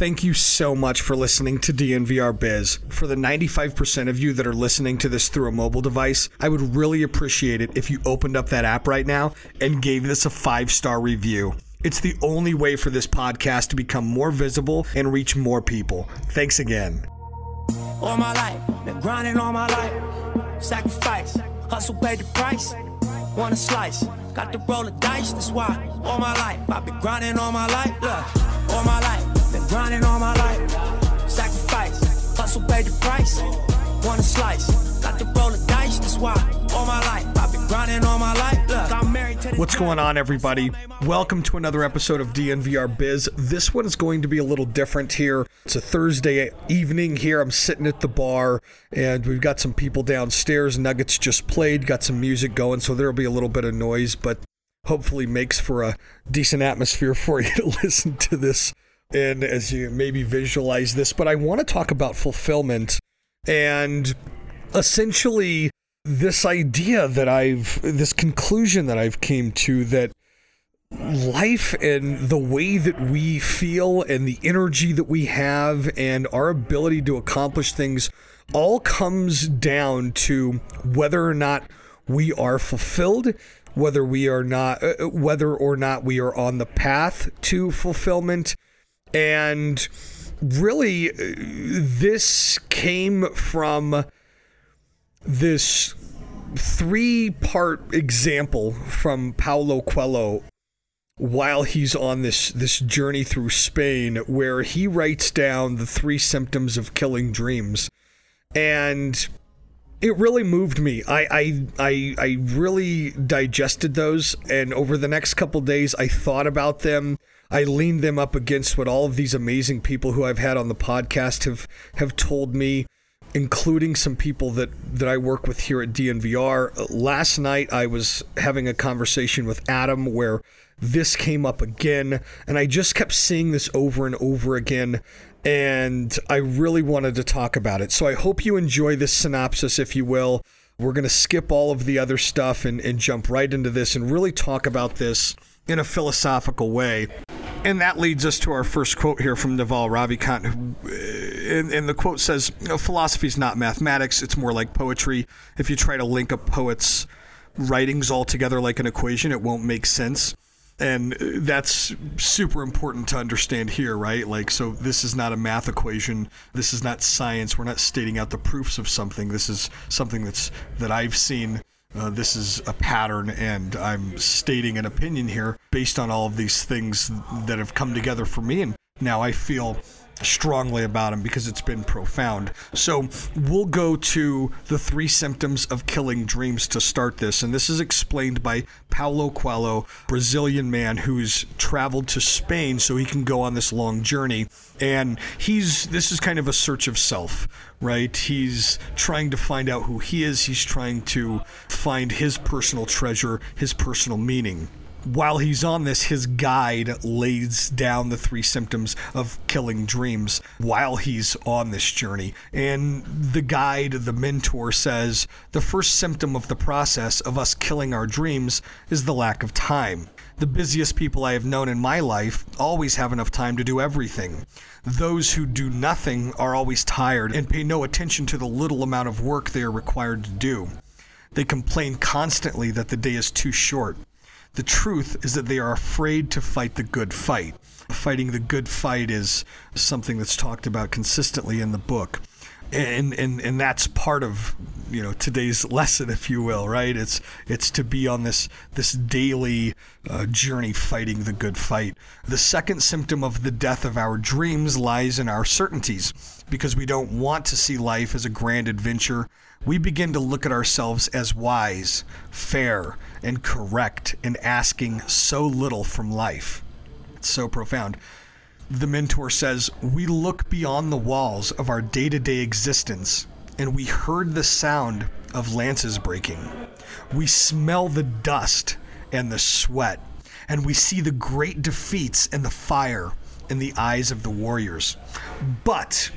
Thank you so much for listening to DNVR Biz. For the 95% of you that are listening to this through a mobile device, I would really appreciate it if you opened up that app right now and gave this a five star review. It's the only way for this podcast to become more visible and reach more people. Thanks again. All my life, been grinding all my life. Sacrifice, hustle paid the price. Want a slice, got to roll the dice, that's why. All my life, I've been grinding all my life. Look, all my life. Been grinding all my life. Sacrifice, hustle paid the price. Want a slice, got to roll the dice, that's why. All my life, I've been grinding all my life. Look, I'm married to What's going on, everybody? Welcome to another episode of DNVR Biz. This one is going to be a little different here. It's a Thursday evening here. I'm sitting at the bar, and we've got some people downstairs. Nuggets just played, got some music going, so there'll be a little bit of noise, but hopefully makes for a decent atmosphere for you to listen to this and as you maybe visualize this, but I want to talk about fulfillment and essentially this idea that I've this conclusion that I've came to that life and the way that we feel and the energy that we have and our ability to accomplish things all comes down to whether or not we are fulfilled whether we are not uh, whether or not we are on the path to fulfillment and really, uh, this came from this three part example from Paulo Coelho while he's on this this journey through Spain where he writes down the three symptoms of killing dreams and it really moved me. I, I I I really digested those and over the next couple days I thought about them I leaned them up against what all of these amazing people who I've had on the podcast have have told me, including some people that that I work with here at DNVR. Last night I was having a conversation with Adam where this came up again, and I just kept seeing this over and over again. And I really wanted to talk about it. So I hope you enjoy this synopsis, if you will. We're going to skip all of the other stuff and, and jump right into this and really talk about this in a philosophical way. And that leads us to our first quote here from Naval Ravikant. Uh, and, and the quote says, Philosophy is not mathematics, it's more like poetry. If you try to link a poet's writings all together like an equation, it won't make sense. And uh, that's super important to understand here, right? Like, so this is not a math equation. This is not science. We're not stating out the proofs of something. This is something that's that I've seen uh, this is a pattern, and I'm stating an opinion here based on all of these things that have come together for me. And now I feel strongly about him because it's been profound. So we'll go to the three symptoms of killing dreams to start this. And this is explained by Paulo Coelho, Brazilian man who's traveled to Spain so he can go on this long journey. And he's this is kind of a search of self, right? He's trying to find out who he is. He's trying to find his personal treasure, his personal meaning while he's on this, his guide lays down the three symptoms of killing dreams while he's on this journey. And the guide, the mentor, says the first symptom of the process of us killing our dreams is the lack of time. The busiest people I have known in my life always have enough time to do everything. Those who do nothing are always tired and pay no attention to the little amount of work they are required to do. They complain constantly that the day is too short. The truth is that they are afraid to fight the good fight. fighting the good fight is something that's talked about consistently in the book. And, and and that's part of you know today's lesson, if you will, right? It's it's to be on this this daily uh, journey fighting the good fight. The second symptom of the death of our dreams lies in our certainties, because we don't want to see life as a grand adventure. We begin to look at ourselves as wise, fair, and correct in asking so little from life. It's so profound. The mentor says, We look beyond the walls of our day to day existence and we heard the sound of lances breaking. We smell the dust and the sweat, and we see the great defeats and the fire in the eyes of the warriors. But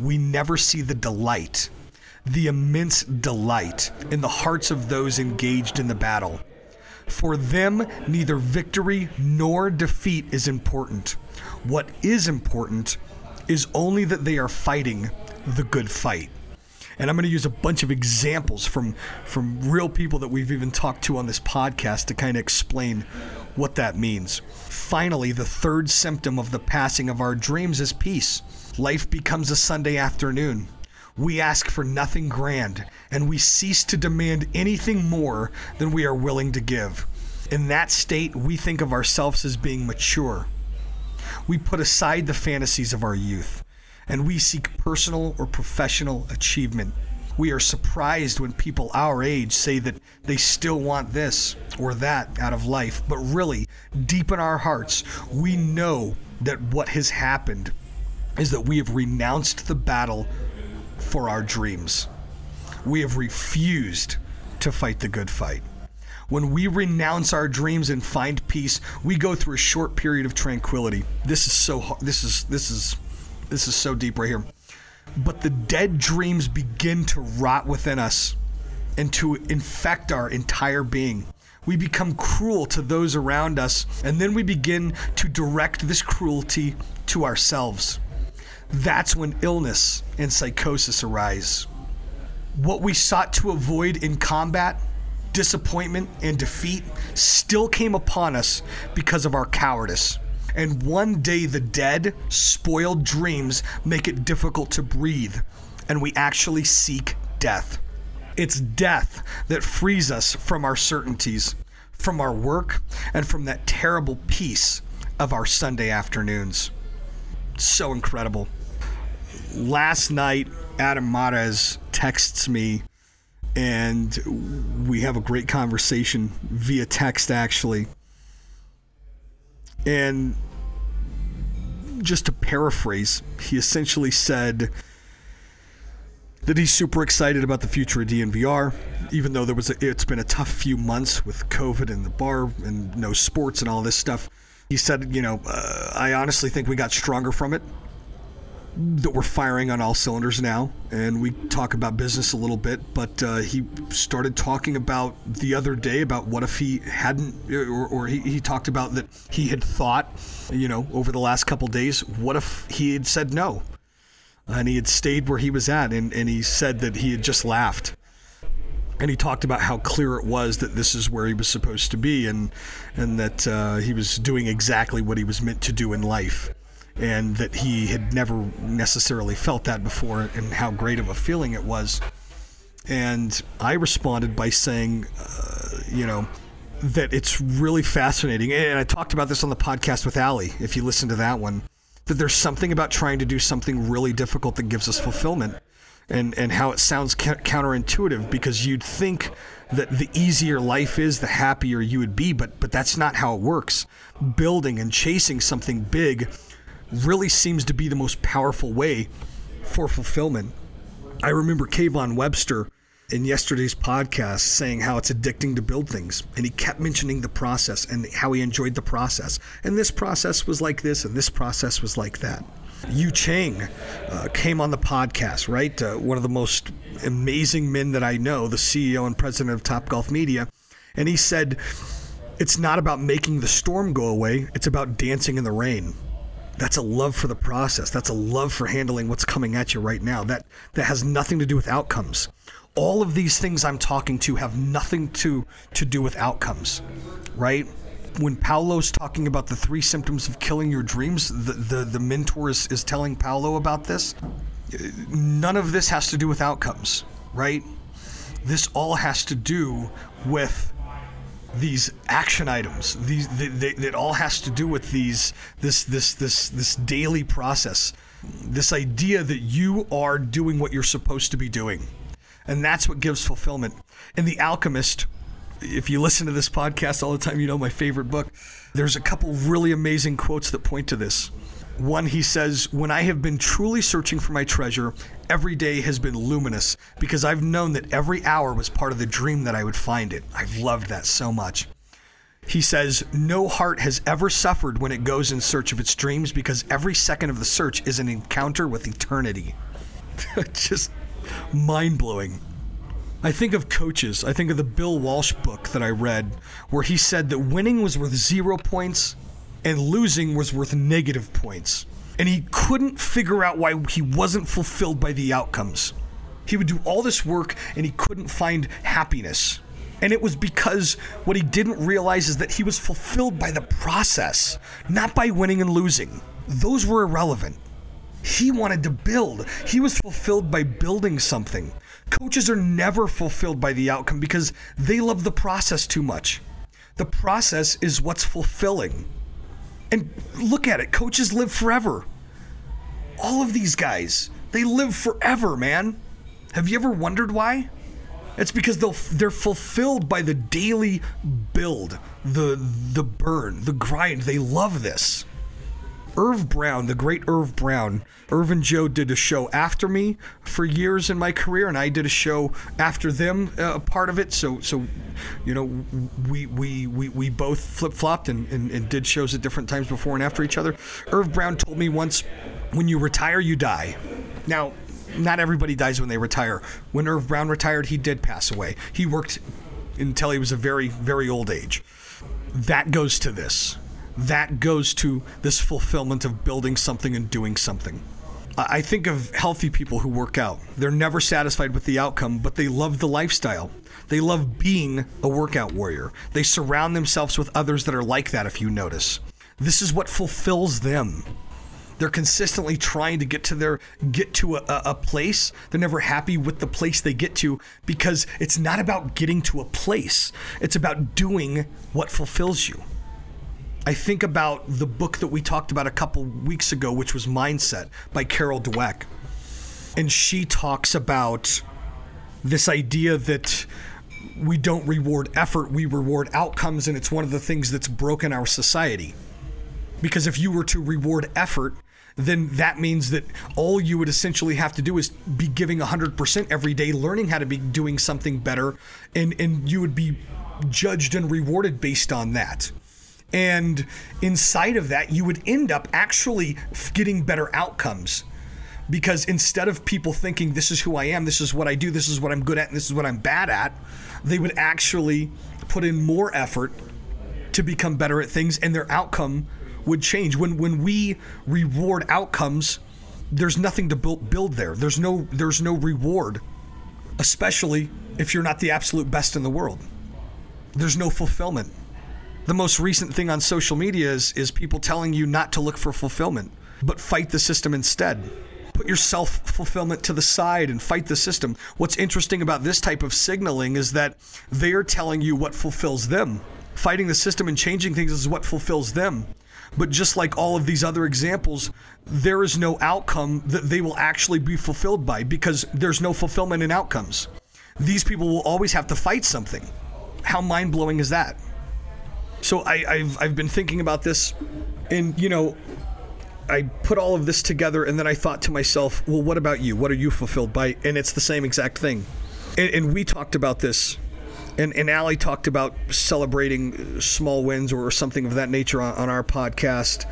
we never see the delight, the immense delight in the hearts of those engaged in the battle. For them, neither victory nor defeat is important. What is important is only that they are fighting the good fight. And I'm going to use a bunch of examples from from real people that we've even talked to on this podcast to kind of explain what that means. Finally, the third symptom of the passing of our dreams is peace. Life becomes a Sunday afternoon. We ask for nothing grand, and we cease to demand anything more than we are willing to give. In that state, we think of ourselves as being mature. We put aside the fantasies of our youth and we seek personal or professional achievement. We are surprised when people our age say that they still want this or that out of life, but really, deep in our hearts, we know that what has happened is that we have renounced the battle for our dreams. We have refused to fight the good fight. When we renounce our dreams and find peace, we go through a short period of tranquility. This is so this is this is this is so deep right here. But the dead dreams begin to rot within us and to infect our entire being. We become cruel to those around us, and then we begin to direct this cruelty to ourselves. That's when illness and psychosis arise. What we sought to avoid in combat, disappointment, and defeat still came upon us because of our cowardice and one day the dead, spoiled dreams make it difficult to breathe, and we actually seek death. It's death that frees us from our certainties, from our work, and from that terrible peace of our Sunday afternoons. So incredible. Last night, Adam Mares texts me, and we have a great conversation via text, actually. And just to paraphrase, he essentially said that he's super excited about the future of DNVR, even though there was a, it's been a tough few months with COVID and the bar and no sports and all this stuff. He said, you know, uh, I honestly think we got stronger from it that we're firing on all cylinders now, and we talk about business a little bit. But uh, he started talking about the other day about what if he hadn't, or, or he, he, talked about that he had thought, you know, over the last couple days, what if he had said no, and he had stayed where he was at, and, and he said that he had just laughed. And he talked about how clear it was that this is where he was supposed to be, and and that uh, he was doing exactly what he was meant to do in life and that he had never necessarily felt that before and how great of a feeling it was. And I responded by saying, uh, you know, that it's really fascinating. And I talked about this on the podcast with Ali, if you listen to that one, that there's something about trying to do something really difficult that gives us fulfillment. And, and how it sounds counterintuitive because you'd think that the easier life is, the happier you would be, but but that's not how it works. Building and chasing something big really seems to be the most powerful way for fulfillment. I remember Kayvon Webster in yesterday's podcast saying how it's addicting to build things. And he kept mentioning the process and how he enjoyed the process. And this process was like this, and this process was like that. Yu Chang uh, came on the podcast, right? Uh, one of the most amazing men that I know, the CEO and president of Top Golf Media. And he said, It's not about making the storm go away, it's about dancing in the rain that's a love for the process. That's a love for handling what's coming at you right now. That that has nothing to do with outcomes. All of these things I'm talking to have nothing to to do with outcomes, right? When Paulo's talking about the three symptoms of killing your dreams, the the, the mentor is, is telling Paulo about this. None of this has to do with outcomes, right? This all has to do with these action items. These that all has to do with these this this this this daily process. This idea that you are doing what you're supposed to be doing. And that's what gives fulfillment. In The Alchemist, if you listen to this podcast all the time, you know my favorite book. There's a couple really amazing quotes that point to this. One, he says, When I have been truly searching for my treasure, every day has been luminous because I've known that every hour was part of the dream that I would find it. I've loved that so much. He says, No heart has ever suffered when it goes in search of its dreams because every second of the search is an encounter with eternity. Just mind blowing. I think of coaches. I think of the Bill Walsh book that I read, where he said that winning was worth zero points and losing was worth negative points. And he couldn't figure out why he wasn't fulfilled by the outcomes. He would do all this work and he couldn't find happiness. And it was because what he didn't realize is that he was fulfilled by the process, not by winning and losing. Those were irrelevant. He wanted to build. He was fulfilled by building something. Coaches are never fulfilled by the outcome because they love the process too much. The process is what's fulfilling. And look at it coaches live forever. All of these guys, they live forever, man. Have you ever wondered why? It's because they're fulfilled by the daily build, the the burn, the grind. They love this. Irv Brown, the great Irv Brown. Irv and Joe did a show after me for years in my career, and I did a show after them, uh, part of it. So, so you know, we we we, we both flip flopped and, and, and did shows at different times before and after each other. Irv Brown told me once, "When you retire, you die." Now, not everybody dies when they retire. When Irv Brown retired, he did pass away. He worked until he was a very, very old age. That goes to this that goes to this fulfillment of building something and doing something. I think of healthy people who work out. They're never satisfied with the outcome, but they love the lifestyle. They love being a workout warrior. They surround themselves with others that are like that, if you notice. This is what fulfills them. They're consistently trying to get to their get to a, a, place. They're never happy with the place they get to because it's not about getting to a place. It's about doing what fulfills you. I think about the book that we talked about a couple weeks ago, which was Mindset by Carol Dweck. And she talks about this idea that we don't reward effort, we reward outcomes. And it's one of the things that's broken our society. Because if you were to reward effort, then that means that all you would essentially have to do is be giving 100% every day, learning how to be doing something better, and, and you would be judged and rewarded based on that. And inside of that, you would end up actually getting better outcomes. Because instead of people thinking, this is who I am, this is what I do, this is what I'm good at, and this is what I'm bad at, they would actually put in more effort to become better at things, and their outcome would change. When when we reward outcomes, there's nothing to build there. There's no there's no reward, especially if you're not the absolute best in the world. There's no fulfillment the most recent thing on social media is, is people telling you not to look for fulfillment, but fight the system instead. Put your self fulfillment to the side and fight the system. What's interesting about this type of signaling is that they are telling you what fulfills them. Fighting the system and changing things is what fulfills them. But just like all of these other examples, there is no outcome that they will actually be fulfilled by because there's no fulfillment in outcomes. These people will always have to fight something. How mind blowing is that? So I, have I've been thinking about this, and you know, I put all of this together, and then I thought to myself, well, what about you? What are you fulfilled by? And it's the same exact thing. And, and we talked about this, and, and Allie talked about celebrating small wins or something of that nature on, on our podcast,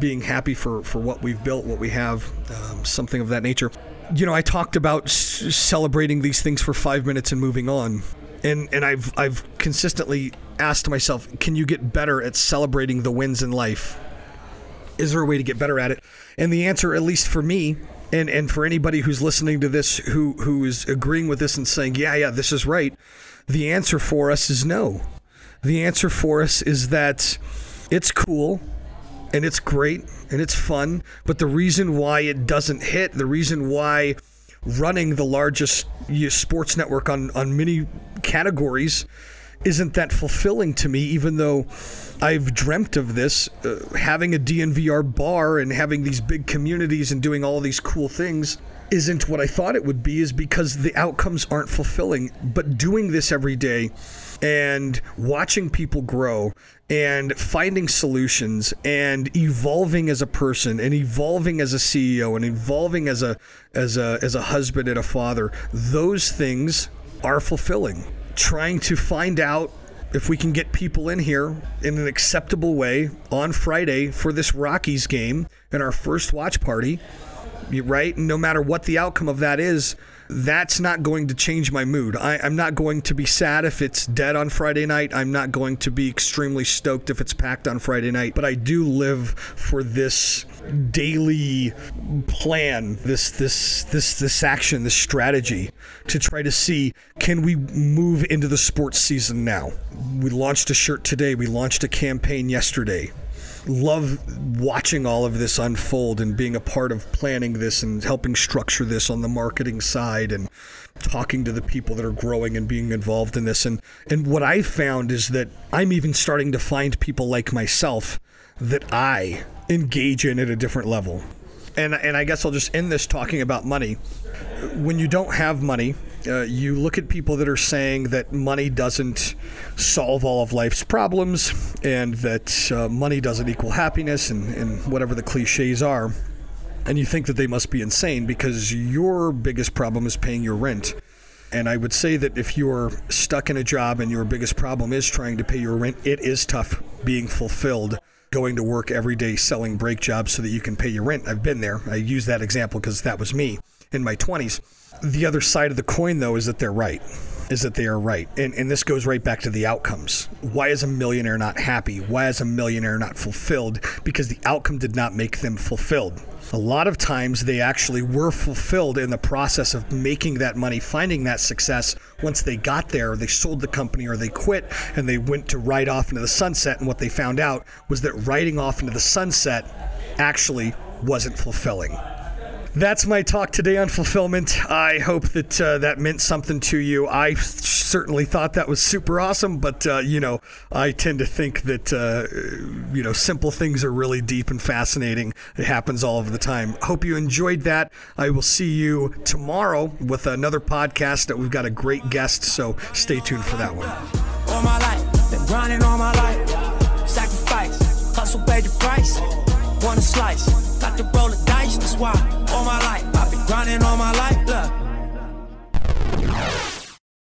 being happy for, for what we've built, what we have, um, something of that nature. You know, I talked about celebrating these things for five minutes and moving on and and I've I've consistently asked myself, can you get better at celebrating the wins in life? Is there a way to get better at it? And the answer, at least for me, and and for anybody who's listening to this who who is agreeing with this and saying, yeah, yeah, this is right, the answer for us is no. The answer for us is that it's cool and it's great and it's fun, but the reason why it doesn't hit, the reason why running the largest sports network on on many categories isn't that fulfilling to me, even though I've dreamt of this, uh, having a DNVR bar and having these big communities and doing all these cool things isn't what I thought it would be, is because the outcomes aren't fulfilling. But doing this every day and watching people grow and finding solutions and evolving as a person and evolving as a CEO and evolving as a as a as a husband and a father those things are fulfilling trying to find out if we can get people in here in an acceptable way on Friday for this Rockies game and our first watch party right? No matter what the outcome of that is, that's not going to change my mood. I, am not going to be sad if it's dead on Friday night. I'm not going to be extremely stoked if it's packed on Friday night. But I do live for this daily plan, this this this this action, this strategy to try to see can we move into the sports season now. We launched a shirt today. We launched a campaign yesterday love watching all of this unfold and being a part of planning this and helping structure this on the marketing side and talking to the people that are growing and being involved in this and and what I found is that I'm even starting to find people like myself that I engage in at a different level. And and I guess I'll just end this talking about money. When you don't have money, uh, you look at people that are saying that money doesn't solve all of life's problems and that uh, money doesn't equal happiness and, and whatever the cliches are. And you think that they must be insane because your biggest problem is paying your rent. And I would say that if you're stuck in a job and your biggest problem is trying to pay your rent, it is tough being fulfilled going to work every day selling brake jobs so that you can pay your rent. I've been there. I use that example because that was me in my 20s. The other side of the coin, though, is that they're right. Is that they are right. And, and this goes right back to the outcomes. Why is a millionaire not happy? Why is a millionaire not fulfilled? Because the outcome did not make them fulfilled. A lot of times they actually were fulfilled in the process of making that money, finding that success. Once they got there, they sold the company or they quit and they went to ride off into the sunset. And what they found out was that riding off into the sunset actually wasn't fulfilling that's my talk today on fulfillment. I hope that uh, that meant something to you. I certainly thought that was super awesome, but uh, you know, I tend to think that uh, you know simple things are really deep and fascinating. It happens all of the time. Hope you enjoyed that. I will see you tomorrow with another podcast that we've got a great guest. So stay tuned for that one. All my life, been grinding all my life, sacrifice, hustle, pay the price, want a slice, got to roll the dice. That's why all my life I've been grinding all my life.